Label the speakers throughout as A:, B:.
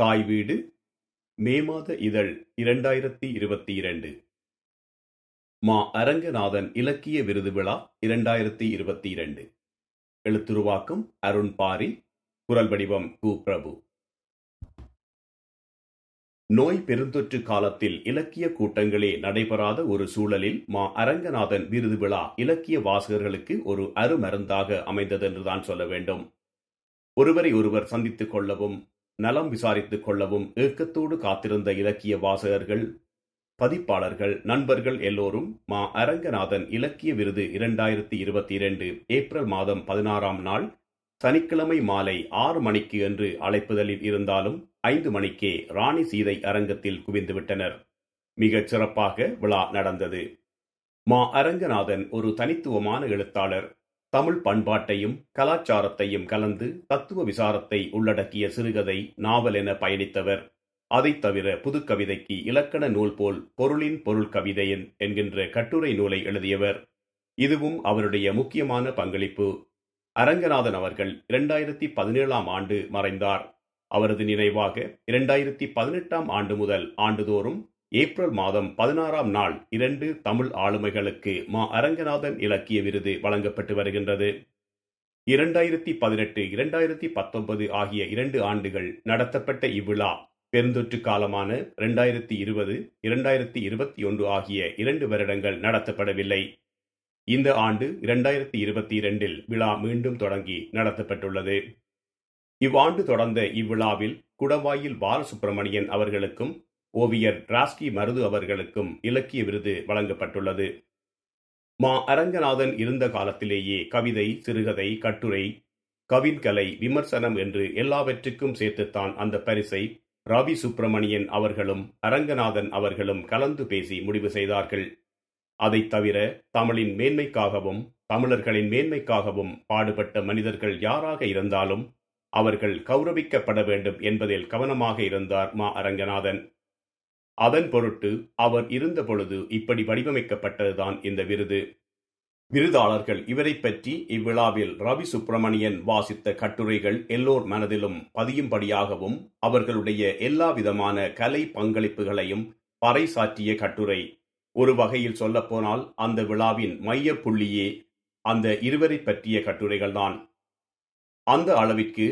A: தாய் வீடு மே மாத இதழ் இரண்டாயிரத்தி இருபத்தி இரண்டு. மா அரங்கநாதன் இலக்கிய விருது விழா இரண்டாயிரத்தி இருபத்தி இரண்டு. எழுத்துருவாக்கம் அருண் பாரி குரல் வடிவம் கு பிரபு. நோய் பெருந்தொற்று காலத்தில் இலக்கிய கூட்டங்களே நடைபெறாத ஒரு சூழலில் மா அரங்கநாதன் விருது விழா இலக்கிய வாசகர்களுக்கு ஒரு அருமருந்தாக அமைந்தது என்றுதான் சொல்ல வேண்டும். ஒருவரை ஒருவர் சந்தித்துக் கொள்ளவும் நலம் விசாரித்துக் கொள்ளவும் ஏக்கத்தோடு காத்திருந்த இலக்கிய வாசகர்கள் பதிப்பாளர்கள் நண்பர்கள் எல்லோரும் மா அரங்கநாதன் இலக்கிய விருது இரண்டாயிரத்தி இருபத்தி இரண்டு ஏப்ரல் மாதம் பதினாறாம் நாள் சனிக்கிழமை மாலை ஆறு மணிக்கு என்று அழைப்புதலில் இருந்தாலும் ஐந்து மணிக்கே ராணி சீதை அரங்கத்தில் குவிந்துவிட்டனர். மிகச் சிறப்பாக விழா நடந்தது. மா அரங்கநாதன் ஒரு தனித்துவமான எழுத்தாளர். தமிழ் பண்பாட்டையும் கலாச்சாரத்தையும் கலந்து தத்துவ விசாரத்தை உள்ளடக்கிய சிறுகதை நாவல் என பயணித்தவர். அதைத் தவிர புதுக்கவிதைக்கு இலக்கண நூல் போல் பொருளின் பொருள் கவிதையன் என்கின்ற கட்டுரை நூலை எழுதியவர். இதுவும் அவருடைய முக்கியமான பங்களிப்பு. அரங்கநாதன் அவர்கள் இரண்டாயிரத்தி பதினேழாம் ஆண்டு மறைந்தார். அவரது நினைவாக இரண்டாயிரத்தி பதினெட்டாம் ஆண்டு முதல் ஆண்டுதோறும் ஏப்ரல் மாதம் பதினாறாம் நாள் இரண்டு தமிழ் ஆளுமைகளுக்கு மா. அரங்கநாதன் இலக்கிய விருது வழங்கப்பட்டு வருகின்றது. இரண்டாயிரத்தி பதினெட்டு இரண்டாயிரத்தி பத்தொன்பது ஆகிய இரண்டு ஆண்டுகள் நடத்தப்பட்ட இவ்விழா பெருந்தொற்று காலமான இரண்டாயிரத்தி இருபது இரண்டாயிரத்தி இருபத்தி ஒன்று ஆகிய இரண்டு வருடங்கள் நடத்தப்படவில்லை. இந்த ஆண்டு இரண்டாயிரத்தி இருபத்தி இரண்டில் விழா மீண்டும் தொடங்கி நடத்தப்பட்டுள்ளது. இவ்வாண்டு தொடர்ந்த இவ்விழாவில் குடவாயில் பாலசுப்பிரமணியன் அவர்களுக்கும் ஓவியர் ராஸ்கி மருது அவர்களுக்கும் இலக்கிய விருது வழங்கப்பட்டுள்ளது. மா. அரங்கநாதன் இருந்த காலத்திலேயே கவிதை சிறுகதை கட்டுரை கவின்கலை விமர்சனம் என்று எல்லாவற்றுக்கும் சேர்த்துத்தான் அந்த பரிசை ரவி சுப்பிரமணியன் அவர்களும் அரங்கநாதன் அவர்களும் கலந்து பேசி முடிவு செய்தார்கள். அதைத் தவிர தமிழின் மேன்மைக்காகவும் தமிழர்களின் மேன்மைக்காகவும் பாடுபட்ட மனிதர்கள் யாராக இருந்தாலும் அவர்கள் கௌரவிக்கப்பட வேண்டும் என்பதில் கவனமாக இருந்தார் மா. அரங்கநாதன். அதன் பொருட்டு அவர் இருந்த பொழுது இப்படி வடிவமைக்கப்பட்டதுதான் இந்த விருது. விருதாளர்கள் இவரை பற்றி இவ்விழாவில் ரவி சுப்பிரமணியன் வாசித்த கட்டுரைகள் எல்லோர் மனதிலும் பதியும்படியாகவும் அவர்களுடைய எல்லா விதமான கலை பங்களிப்புகளையும் பறைசாற்றிய கட்டுரை. ஒரு வகையில் சொல்லப்போனால் அந்த விழாவின் மைய புள்ளியே அந்த இருவரை பற்றிய கட்டுரைகள்தான். அந்த அளவிற்கு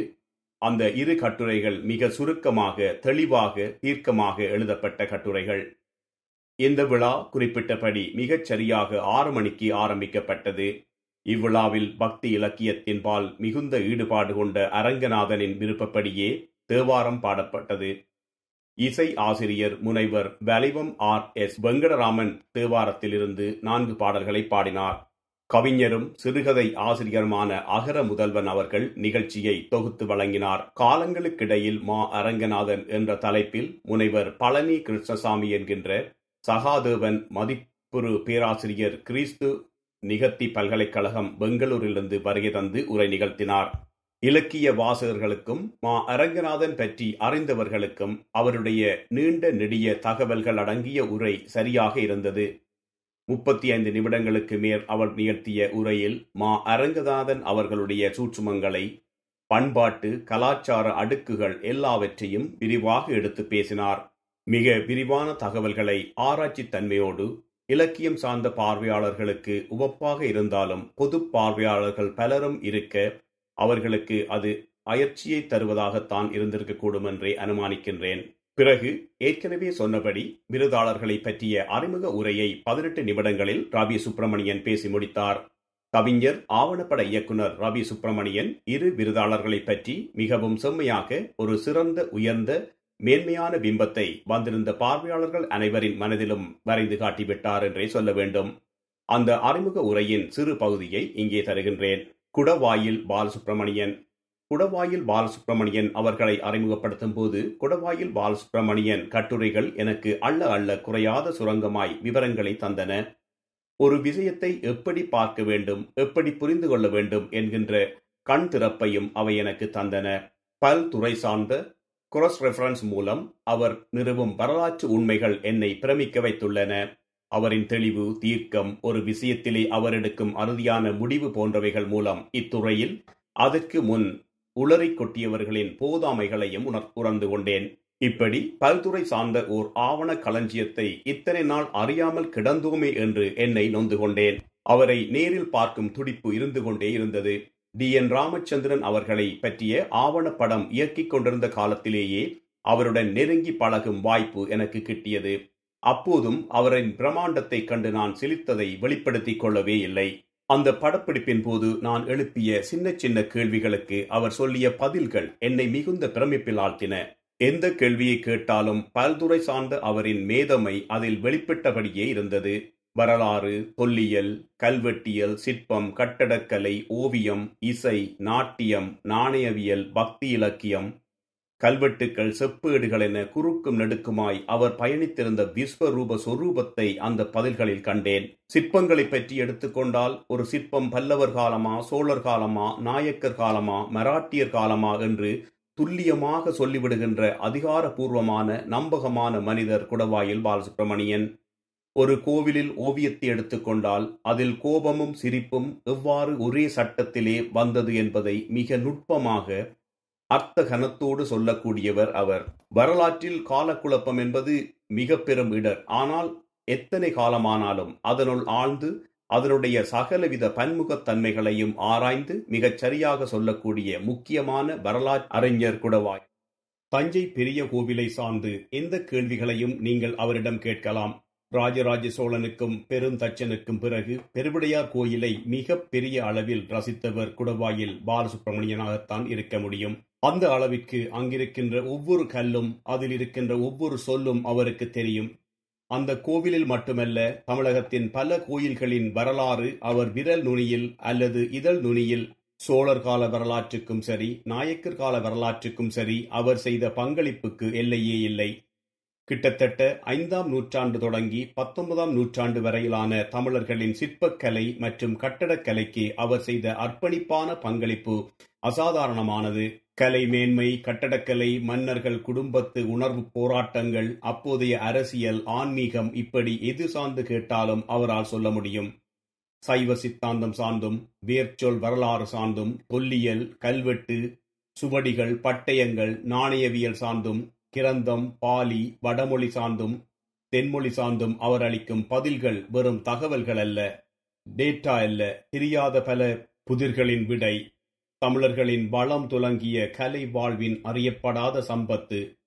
A: அந்த இரு கட்டுரைகள் மிக சுருக்கமாக தெளிவாக தீர்க்கமாக எழுதப்பட்ட கட்டுரைகள். இந்த விழா குறிப்பிட்டபடி மிகச் சரியாக ஆறு மணிக்கு ஆரம்பிக்கப்பட்டது. இவ்விழாவில் பக்தி இலக்கியத்தின்பால் மிகுந்த ஈடுபாடு கொண்ட அரங்கநாதனின் விருப்பப்படியே தேவாரம் பாடப்பட்டது. இசை ஆசிரியர் முனைவர் வலிவம் ஆர் எஸ் வெங்கடராமன் தேவாரத்திலிருந்து நான்கு பாடல்களை பாடினார். கவிஞரும் சிறுகதை ஆசிரியருமான அகர முதல்வன் அவர்கள் நிகழ்ச்சியை தொகுத்து வழங்கினார். காலங்களுக்கிடையில் மா. அரங்கநாதன் என்ற தலைப்பில் முனைவர் பழனி கிருஷ்ணசாமி என்கின்ற சகாதேவன் மதிப்புரு பேராசிரியர் கிறிஸ்து நிகத்தி பல்கலைக்கழகம் பெங்களூரிலிருந்து வருகை தந்து உரை நிகழ்த்தினார். இலக்கிய வாசகர்களுக்கும் மா. அரங்கநாதன் பற்றி அறிந்தவர்களுக்கும் அவருடைய நீண்ட நெடிய தகவல்கள் அடங்கிய உரை சரியாக இருந்தது. முப்பத்தி ஐந்து நிமிடங்களுக்கு மேல் அவர் நிகழ்த்திய உரையில் மா. அரங்கநாதன் அவர்களுடைய சூட்சுமங்களை பண்பாட்டு கலாச்சார அடுக்குகள் எல்லாவற்றையும் விரிவாக எடுத்து பேசினார். மிக விரிவான தகவல்களை ஆராய்ச்சி தன்மையோடு இலக்கியம் சார்ந்த பார்வையாளர்களுக்கு உவப்பாக இருந்தாலும் பொது பார்வையாளர்கள் பலரும் இருக்க அவர்களுக்கு அது அயற்சியை தருவதாகத்தான் இருந்திருக்கக்கூடும் என்றே அனுமானிக்கின்றேன். பிறகு ஏற்கனவே சொன்னபடி விருதாளர்களை பற்றிய அறிமுக உரையை பதினெட்டு நிமிடங்களில் ரவி சுப்பிரமணியன் பேசி முடித்தார். கவிஞர் ஆவணப்பட இயக்குனர் ரவி சுப்பிரமணியன் இரு விருதாளர்களை பற்றி மிகவும் செம்மையாக ஒரு சிறந்த உயர்ந்த மேன்மையான பிம்பத்தை வந்திருந்த பார்வையாளர்கள் அனைவரின் மனதிலும் வரைந்து காட்டிவிட்டார் என்றே சொல்ல வேண்டும். அந்த அறிமுக உரையின் சிறு பகுதியை இங்கே தருகின்றேன். குடவாயில் பாலசுப்பிரமணியன். குடவாயில் பாலசுப்பிரமணியன் அவர்களை அறிமுகப்படுத்தும் போது குடவாயில் பாலசுப்பிரமணியன் கட்டுரைகள் எனக்கு அள்ள அள்ள குறையாத சுரங்கமாய் விவரங்களை தந்தன. ஒரு விஷயத்தை எப்படி பார்க்க வேண்டும் எப்படி புரிந்து கொள்ள வேண்டும் என்கின்ற கண் திறப்பையும் அவை எனக்கு தந்தன. பல் துறை சார்ந்த குரஸ் ரெஃபரன்ஸ் மூலம் அவர் நிறுவும் வரலாற்று உண்மைகள் என்னை பிரமிக்க வைத்துள்ளன. அவரின் தெளிவு தீர்க்கம் ஒரு விஷயத்திலே அவர் எடுக்கும் அறுதியான முடிவு போன்றவைகள் மூலம் இத்துறையில் அதற்கு முன் உளறிக் கொட்டியவர்களின் போதாமைகளையும் உணர் உணர்ந்து கொண்டேன். இப்படி பல்துறை சார்ந்த ஓர் ஆவண களஞ்சியத்தை இத்தனை நாள் அறியாமல் கிடந்தோமே என்று என்னை நொந்து கொண்டேன். அவரை நேரில் பார்க்கும் துடிப்பு இருந்து கொண்டே இருந்தது. டி. என். ராமச்சந்திரன் அவர்களை பற்றிய ஆவணப்படம் இயக்கிக் கொண்டிருந்த காலத்திலேயே அவருடன் நெருங்கி பழகும் வாய்ப்பு எனக்கு கிட்டியது. அப்போதும் அவரின் பிரமாண்டத்தை கண்டு நான் சிலித்ததை வெளிப்படுத்திக் கொள்ளவே இல்லை. அந்த படப்பிடிப்பின் போது நான் எழுப்பிய சின்ன சின்ன கேள்விகளுக்கு அவர் சொல்லிய பதில்கள் என்னை மிகுந்த பிரமிப்பில் ஆழ்த்தின எந்த கேள்வியை கேட்டாலும் பல்துறை சார்ந்த அவரின் மேதமை அதில் வெளிப்பட்டபடியே இருந்தது. வரலாறு தொல்லியல் கல்வெட்டியல் சிற்பம் கட்டடக்கலை ஓவியம் இசை நாட்டியம் நாணயவியல் பக்தி இலக்கியம் கல்வெட்டுக்கள் செப்பேடுகள் என குறுக்கும் நெடுக்குமாய் அவர் பயணித்திருந்த விஸ்வரூப சொரூபத்தை அந்த பதில்களில் கண்டேன். சிற்பங்களை பற்றி எடுத்துக்கொண்டால் ஒரு சிற்பம் பல்லவர் காலமா சோழர் காலமா நாயக்கர் காலமா மராட்டியர் காலமா என்று துல்லியமாக சொல்லிவிடுகின்ற அதிகாரபூர்வமான நம்பகமான மனிதர் குடவாயில் பாலசுப்பிரமணியன் ஒரு கோவிலில் ஓவியத்தை எடுத்துக்கொண்டால் அதில் கோபமும் சிரிப்பும் எவ்வாறு ஒரே சட்டத்திலே வந்தது என்பதை மிக நுட்பமாக அர்த்த கனத்தோடு சொல்லக்கூடியவர் அவர். வரலாற்றில் காலக்குழப்பம் என்பது மிக பெரும் இடர். ஆனால் எத்தனை காலமானாலும் அதனுள் ஆழ்ந்து அதனுடைய சகலவித பன்முகத்தன்மைகளையும் ஆராய்ந்து மிகச் சரியாக சொல்லக்கூடிய முக்கியமான வரலாற்று அறிஞர் குடவாய். தஞ்சை பெரிய கோவிலை சார்ந்து எந்த கேள்விகளையும் நீங்கள் அவரிடம் கேட்கலாம். ராஜராஜ சோழனுக்கும் பெருந்தச்சனுக்கும் பிறகு பெருவிடையார் கோயிலை மிக பெரிய அளவில் ரசித்தவர் குடவாயில் பாலசுப்பிரமணியனாகத்தான் இருக்க முடியும். அந்த அளவிற்கு அங்கிருக்கின்ற ஒவ்வொரு கல்லும் அதில் இருக்கின்ற ஒவ்வொரு சொல்லும் அவருக்கு தெரியும். அந்த கோவிலில் மட்டுமல்ல தமிழகத்தின் பல கோயில்களின் வரலாறு அவர் விரல் நுனியில் அல்லது இதழ் நுனியில் சோழர் கால வரலாற்றுக்கும் சரி நாயக்கர் கால வரலாற்றுக்கும் சரி அவர் செய்த பங்களிப்புக்கு எல்லையே இல்லை. கிட்டத்தட்ட ஐந்தாம் நூற்றாண்டு தொடங்கி பத்தொன்பதாம் நூற்றாண்டு வரையிலான தமிழர்களின் சிற்பக்கலை மற்றும் கட்டடக்கலைக்கு அவர் செய்த அர்ப்பணிப்பான பங்களிப்பு அசாதாரணமானது. கலை மேன்மை கட்டடக்கலை மன்னர்கள் குடும்பத்து உணர்வு போராட்டங்கள் அப்போதைய அரசியல் ஆன்மீகம் இப்படி எது சார்ந்து கேட்டாலும் அவரால் சொல்ல முடியும். சைவ சித்தாந்தம் சார்ந்தும் வேர்ச்சொல் வரலாறு சார்ந்தும் தொல்லியல் கல்வெட்டு சுவடிகள் பட்டயங்கள் நாணயவியல் சார்ந்தும் கிரந்தம் பாலி வடமொழி சார்ந்தும் தென்மொழி சார்ந்தும் அவர் அளிக்கும் பதில்கள் வெறும் தகவல்கள் அல்ல டேட்டா அல்ல தெரியாத பல புதிர்களின் விடை. தமிழர்களின் வளம் துலங்கிய கலை வாழ்வின் அறியப்படாத சம்பத்து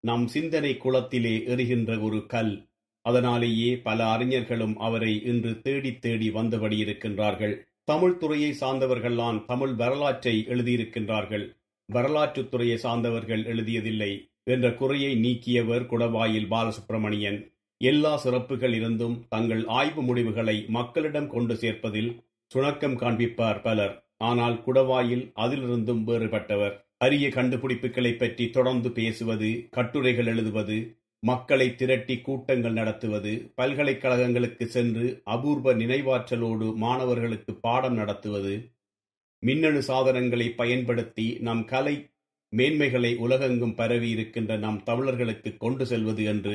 A: நம் சிந்தனை குளத்திலே எறிகின்ற ஒரு கல். அதனாலேயே பல அறிஞர்களும் அவரை இன்று தேடி தேடி வந்தபடி இருக்கின்றார்கள். தமிழ் துறையை சார்ந்தவர்கள்தான் தமிழ் வரலாற்றை எழுதியிருக்கின்றார்கள். வரலாற்றுத் துறையை சார்ந்தவர்கள் எழுதியதில்லை என்ற குறையை நீக்கியவர் குடவாயில் பாலசுப்பிரமணியன் எல்லா சிறப்புகள் இருந்தும் தங்கள் ஆய்வு முடிவுகளை மக்களிடம் கொண்டு சேர்ப்பதில் சுணக்கம் காண்பிப்பார் பலர். ஆனால் குடவாயில் அதிலிருந்தும் வேறுபட்டவர். அரிய கண்டுபிடிப்புகளை பற்றி தொடர்ந்து பேசுவது கட்டுரைகள் எழுதுவது மக்களை திரட்டி கூட்டங்கள் நடத்துவது பல்கலைக்கழகங்களுக்கு சென்று அபூர்வ நினைவாற்றலோடு மாணவர்களுக்கு பாடம் நடத்துவது மின்னணு சாதனங்களை பயன்படுத்தி நம் கலை மேன்மைகளை உலகெங்கும் பரவி இருக்கின்ற நம் தமிழர்களுக்கு கொண்டு செல்வது என்று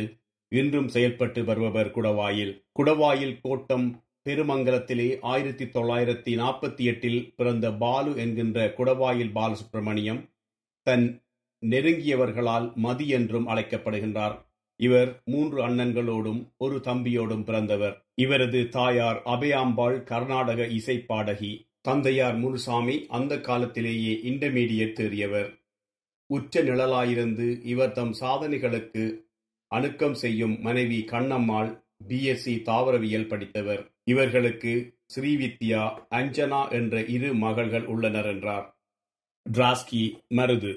A: இன்றும் செயல்பட்டு வருபவர் குடவாயில். குடவாயில் கோட்டம் திருமங்கலத்திலே ஆயிரத்தி தொள்ளாயிரத்தி நாற்பத்தி எட்டில் பிறந்த பாலு என்கின்ற குடவாயில் பாலசுப்பிரமணியம் தன் நெருங்கியவர்களால் மதி என்றும் அழைக்கப்படுகின்றார். இவர் மூன்று அண்ணன்களோடும் ஒரு தம்பியோடும் பிறந்தவர். இவரது தாயார் அபயாம்பாள் கர்நாடக இசைப்பாடகி பாடகி தந்தையார் முனுசாமி அந்த காலத்திலேயே இன்டர்மீடியட் தேறியவர். உச்ச நிழலாயிருந்து இவர் தம் சாதனைகளுக்கு அணுக்கம் செய்யும் மனைவி கண்ணம்மாள் பிஎஸ்சி தாவரவியல் படித்தவர். இவர்களுக்கு ஸ்ரீவித்யா அஞ்சனா என்ற இரு மகள்கள் உள்ளனர் என்றார். டிராஸ்கி மருது.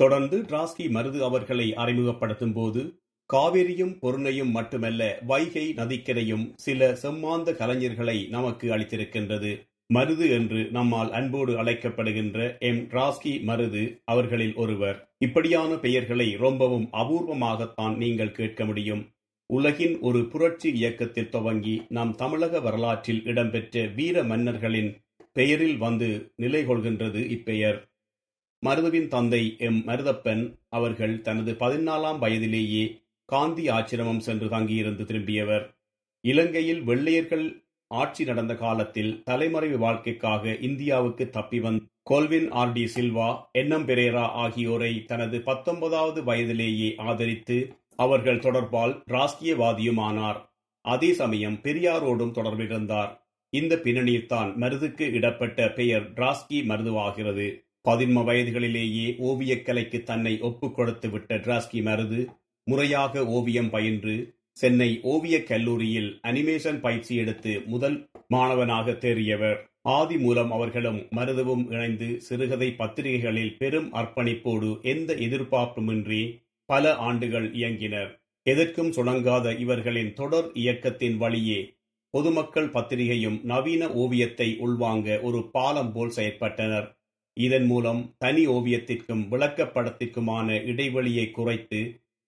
A: தொடர்ந்து டிராஸ்கி மருது அவர்களை அறிமுகப்படுத்தும் போது காவிரியும் பொருணையும் மட்டுமல்ல வைகை நதிக்கரையும் சில செம்மாந்த கலைஞர்களை நமக்கு அளித்திருக்கின்றது. மருது என்று நம்மால் அன்போடு அழைக்கப்படுகின்ற எம். ராஸ்கி மருது அவர்களில் ஒருவர். இப்படியான பெயர்களை ரொம்பவும் அபூர்வமாகத்தான் நீங்கள் கேட்க முடியும். உலகின் ஒரு புரட்சி இயக்கத்தில் துவங்கி நம் தமிழக வரலாற்றில் இடம்பெற்ற வீர மன்னர்களின் பெயரில் வந்து நிலை கொள்கின்றது இப்பெயர். மருதுவின் தந்தை எம். மருதப்பன் அவர்கள் தனது பதினாலாம் வயதிலேயே காந்தி ஆச்சிரமம் சென்று தங்கியிருந்து திரும்பியவர். இலங்கையில் வெள்ளையர்கள் ஆட்சி நடந்த காலத்தில் தலைமறைவு வாழ்க்கைக்காக இந்தியாவுக்கு தப்பி வந்த கொல்வின் ஆர். டி. சில்வா என்எம் பெரேரா ஆகியோரை தனது பத்தொன்பதாவது வயதிலேயே ஆதரித்து அவர்கள் தொடர்பால் ராஷ்டிரியவாதியுமானார் அதே சமயம் பெரியாரோடும் தொடர்பிருந்தார் இந்த பின்னணியில்தான் மருதுக்கு இடப்பட்ட பெயர் டிராஸ்கி மருதுவாகிறது. பதின்ம வயதுகளிலேயே ஓவியக்கலைக்கு தன்னை ஒப்புக் கொடுத்து விட்ட டிராஸ்கி மருது முறையாக ஓவியம் பயின்று சென்னை ஓவியக் கல்லூரியில் அனிமேஷன் பயிற்சி எடுத்து முதல் மாணவனாக தேறியவர். ஆதி மூலம் அவர்களும் மருதுவும் இணைந்து சிறுகதை பத்திரிகைகளில் பெரும் அர்ப்பணிப்போடு எந்த எதிர்பார்ப்புமின்றி பல ஆண்டுகள் இயங்கினர். எதற்கும் சுணங்காத இவர்களின் தொடர் இயக்கத்தின் வழியே பொதுமக்கள் பத்திரிகையும் நவீன ஓவியத்தை உள்வாங்க ஒரு பாலம் போல் செயற்பட்டனர். இதன் மூலம் தனி ஓவியத்திற்கும் விளக்கப்படத்திற்குமான இடைவெளியை குறைத்து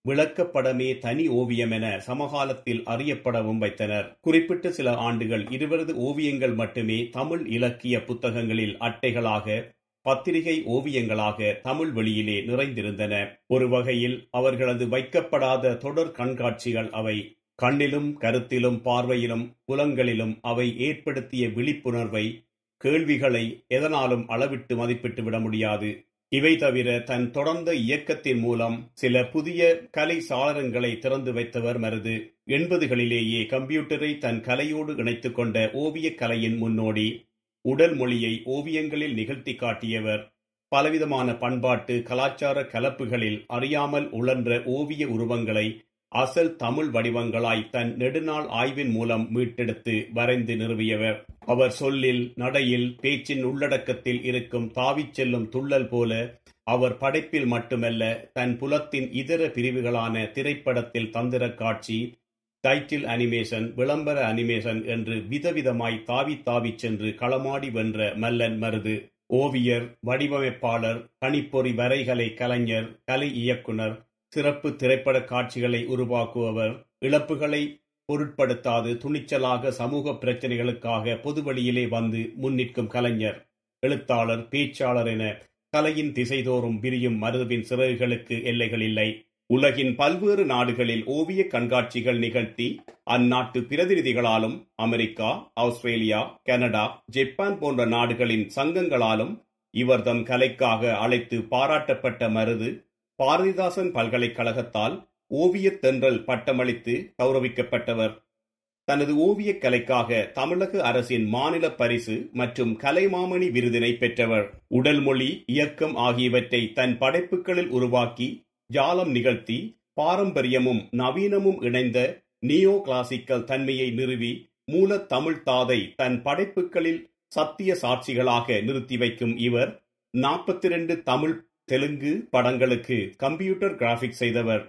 A: விளக்கப்படமே தனி ஓவியம் என சமகாலத்தில் அறியப்படவும் வைத்தனர். குறிப்பிட்ட சில ஆண்டுகள் இருவரது ஓவியங்கள் மட்டுமே தமிழ் இலக்கிய புத்தகங்களில் அட்டைகளாக பத்திரிகை ஓவியங்களாக தமிழ் வெளியிலே நிறைந்திருந்தன. ஒரு வகையில் அவர்களது வைக்கப்படாத தொடர் கண்காட்சிகள் அவை கண்ணிலும் கருத்திலும் பார்வையிலும் புலங்களிலும் அவை ஏற்படுத்திய விழிப்புணர்வை கேள்விகளை எதனாலும் அளவிட்டு மதிப்பிட்டு விட முடியாது. இவை தவிர தன் தொடர்ந்த இயக்கத்தின் மூலம் சில புதிய கலை சாளரங்களை திறந்து வைத்தவர் மருது. எண்பதுகளிலேயே கம்ப்யூட்டரை தன் கலையோடு இணைத்துக் கொண்ட ஓவியக் கலையின் முன்னோடி உடல் மொழியை ஓவியங்களில் நிகழ்த்தி காட்டியவர். பலவிதமான பண்பாட்டு கலாச்சார கலப்புகளில் அறியாமல் உழன்ற ஓவிய உருவங்களை அசல் தமிழ் வடிவங்களாய் தன் நெடுநாள் ஆய்வின் மூலம் மீட்டெடுத்து வரைந்து நிறுவியவர். அவர் சொல்லில் நடையில் பேச்சின் உள்ளடக்கத்தில் இருக்கும் தாவிச் செல்லும் துள்ளல் போல அவர் படைப்பில் மட்டுமல்ல தன் புலத்தின் இதர பிரிவுகளான திரைப்படத்தில் தந்திர காட்சி டைட்டில் அனிமேஷன் விளம்பர அனிமேஷன் என்று விதவிதமாய் தாவி தாவிச் சென்று களமாடி வென்ற மல்லன் மருது ஓவியர் வடிவமைப்பாளர் கணிப்பொறி வரைகலை கலைஞர் கலை இயக்குனர் சிறப்பு திரைப்பட காட்சிகளை உருவாக்குபவர் இழப்புகளை பொருட்படுத்தாது துணிச்சலாக சமூக பிரச்சனைகளுக்காக பொதுவழியிலே வந்து முன்னிற்கும் கலைஞர் எழுத்தாளர் பேச்சாளர் என கலையின் திசைதோறும் விரியும் மருதுவின் சிறகுகளுக்கு எல்லைகள் இல்லை. உலகின் பல்வேறு நாடுகளில் ஓவிய கண்காட்சிகள் நிகழ்த்தி அந்நாட்டு பிரதிநிதிகளாலும் அமெரிக்கா ஆஸ்திரேலியா கனடா ஜப்பான் போன்ற நாடுகளின் சங்கங்களாலும் இவர் தம் கலைக்காக அழைத்து பாராட்டப்பட்ட மருது பாரதிதாசன் பல்கலைக்கழகத்தால் ஓவியத் தென்றல் பட்டமளித்து கௌரவிக்கப்பட்டவர். தனது ஓவியக் கலைக்காக தமிழக அரசின் மாநில பரிசு மற்றும் கலைமாமணி விருதினை பெற்றவர். உடல் மொழி இயக்கம் ஆகியவற்றை தன் படைப்புகளில் உருவாக்கி ஜாலம் நிகழ்த்தி பாரம்பரியமும் நவீனமும் இணைந்த நியோ கிளாசிக்கல் தன்மையை நிறுவி மூல தமிழ் தாதை தன் படைப்புகளில் சத்திய சாட்சிகளாக நிறுத்தி வைக்கும் இவர் நாற்பத்தி ரெண்டு தமிழ் தெலுங்கு படங்களுக்கு கம்ப்யூட்டர் கிராபிக்ஸ் செய்தவர்.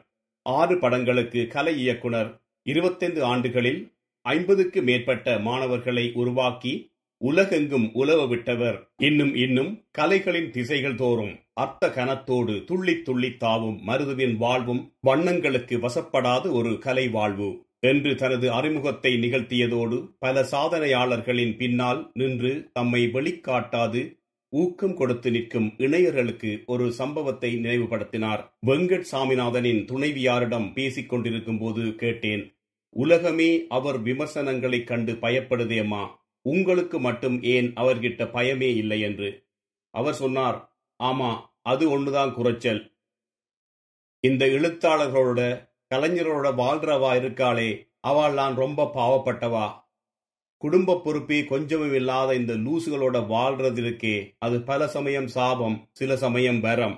A: ஆறு படங்களுக்கு கலை இயக்குனர். இருபத்தைந்து ஆண்டுகளில் ஐம்பதுக்கு மேற்பட்ட மாணவர்களை உருவாக்கி உலகெங்கும் உலவ விட்டவர். இன்னும் இன்னும் கலைகளின் திசைகள் தோறும் அர்த்த கனத்தோடு துள்ளி துள்ளி தாவும் மருதுவின் வாழ்வும் வண்ணங்களுக்கு வசப்படாத ஒரு கலை வாழ்வு என்று தனது அறிமுகத்தை நிகழ்த்தியதோடு பல சாதனையாளர்களின் பின்னால் நின்று தம்மை வெளிக்காட்டாது ஊக்கம் கொடுத்து நிற்கும் இணையர்களுக்கு ஒரு சம்பவத்தை நினைவுபடுத்தினார். வெங்கட் சாமிநாதனின் துணைவியாரிடம் பேசிக் கொண்டிருக்கும் போது கேட்டேன் உலகமே அவர் விமர்சனங்களைக் கண்டு பயப்படுதேம்மா? உங்களுக்கு மட்டும் ஏன் அவர்கிட்ட பயமே இல்லை என்று? அவர் சொன்னார் ஆமா அது ஒண்ணுதான் குறைச்சல். இந்த எழுத்தாளர்களோட கலைஞரோட வாழ்றவா இருக்காளே அவள் நான் ரொம்ப பாவப்பட்டவா? குடும்ப பொறுப்பே கொஞ்சமும் இல்லாத இந்த லூசுகளோட வாழ்றது இருக்கே அது பல சமயம் சாபம் சில சமயம் வரம்.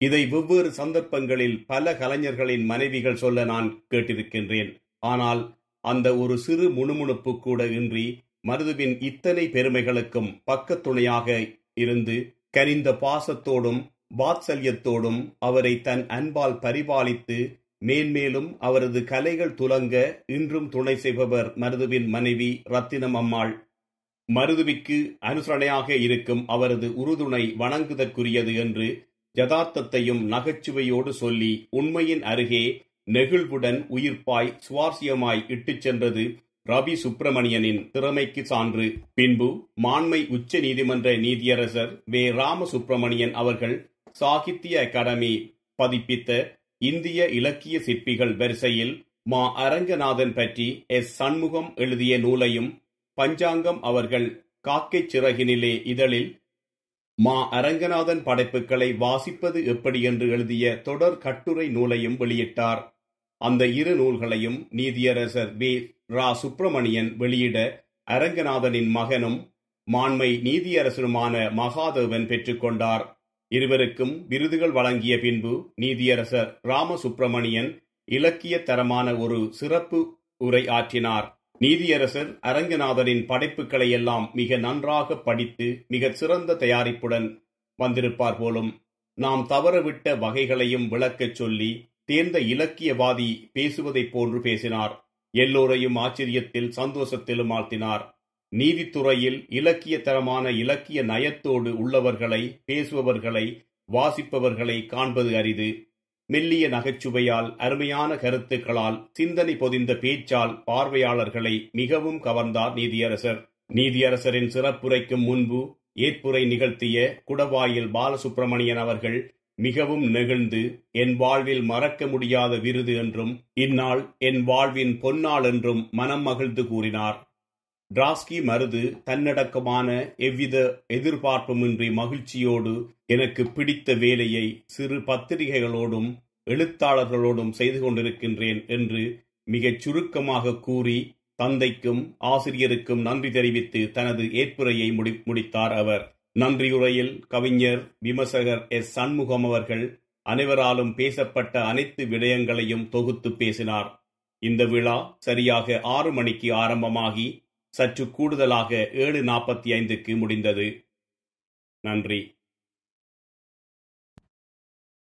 A: இதை வெவ்வேறு சந்தர்ப்பங்களில் பல கலைஞர்களின் மனைவிகள் சொல்ல நான் கேட்டிருக்கின்றேன். ஆனால் அந்த ஒரு சிறு முணுமுணுப்பு கூட இன்றி மருதுவின் இத்தனை பெருமைகளுக்கும் பக்கத்துணையாக இருந்து கனிந்த பாசத்தோடும் வாத்சல்யத்தோடும் அவரை தன் அன்பால் பரிபாலித்து மேன்மேலும் அவரது கலைகள் துலங்க இன்றும் துணை செய்பவர் மருதுவின் மனைவி ரத்தினம் அம்மாள். மருதுவிக்கு அனுசரணையாக இருக்கும் அவரது உறுதுணை வணங்குதற்குரியது என்று யதார்த்தத்தையும் நகைச்சுவையோடு சொல்லி உண்மையின் அருகே நெகிழ்வுடன் உயிர்ப்பாய் சுவாரஸ்யமாய் இட்டுச் சென்றது ரவி சுப்பிரமணியனின் திறமைக்கு சான்று. பின்பு மாண்மை உச்ச நீதிமன்ற நீதியரசர் வே. ராமசுப்பிரமணியன் அவர்கள் சாகித்ய அகாடமி பதிப்பித்த இந்திய இலக்கிய சிற்பிகள் வரிசையில் மா. அரங்கநாதன் பற்றி எஸ். சண்முகம் எழுதிய நூலையும் பஞ்சாங்கம் அவர்கள் காக்கை சிறகினிலே இதழில் மா. அரங்கநாதன் படைப்புகளை வாசிப்பது எப்படி என்று எழுதிய தொடர் கட்டுரை நூலையும் வெளியிட்டார். அந்த இரு நூல்களையும் நீதியரசர் வே. ரா. சுப்பிரமணியன் வெளியிட அரங்கநாதனின் மகனும் மாண்மை நீதியரசருமான மகாதேவன் பெற்றுக்கொண்டார் இருவருக்கும் விருதுகள் வழங்கிய பின்பு நீதியரசர் ராமசுப்பிரமணியன் இலக்கிய தரமான ஒரு சிறப்பு உரை ஆற்றினார். நீதியரசர் அரங்கநாதனின் படைப்புகளை எல்லாம் மிக நன்றாக படித்து மிகச் சிறந்த தயாரிப்புடன் வந்திருப்பார் போலும் நாம் தவறவிட்ட வகைகளையும் விளக்கச் சொல்லி தேர்ந்த இலக்கியவாதி பேசுவதைப் போன்று பேசினார். எல்லோரையும் ஆச்சரியத்தில் சந்தோஷத்திலும் ஆழ்த்தினார். நீதித்துறையில் இலக்கிய தரமான இலக்கிய நயத்தோடு உள்ளவர்களை பேசுபவர்களை வாசிப்பவர்களை காண்பது அரிது. மெல்லிய நகைச்சுவையால் அருமையான கருத்துக்களால் சிந்தனை பொதிந்த பேச்சால் பார்வையாளர்களை மிகவும் கவர்ந்தார் நீதியரசர். நீதியரசரின் சிறப்புரைக்கும் முன்பு ஏற்புரை நிகழ்த்திய குடவாயில் பாலசுப்பிரமணியன் அவர்கள் மிகவும் நெகிழ்ந்து என் வாழ்வில் மறக்க முடியாத விருது என்றும் இந்நாள் என் வாழ்வின் பொன்னாள் என்றும் மனம் மகிழ்ந்து கூறினார். டிராஸ்கி மருது தன்னடக்கமான எவ்வித எதிர்பார்ப்புமின்றி மகிழ்ச்சியோடு எனக்கு பிடித்த வேலையை சிறு பத்திரிகைகளோடும் எழுத்தாளர்களோடும் செய்து கொண்டிருக்கின்றேன் என்று மிகச் சுருக்கமாக கூறி தந்தைக்கும் ஆசிரியருக்கும் நன்றி தெரிவித்து தனது ஏற்புரையை முடி முடித்தார் அவர். நன்றியுரையில் கவிஞர் விமர்சகர் எஸ். சண்முகம் அவர்கள் அனைவராலும் பேசப்பட்ட அனைத்து விடயங்களையும் தொகுத்து பேசினார். இந்த விழா சரியாக ஆறு மணிக்கு ஆரம்பமாகி சற்று கூடுதலாக ஏழு நாற்பத்தி ஐந்துக்கு முடிந்தது. நன்றி.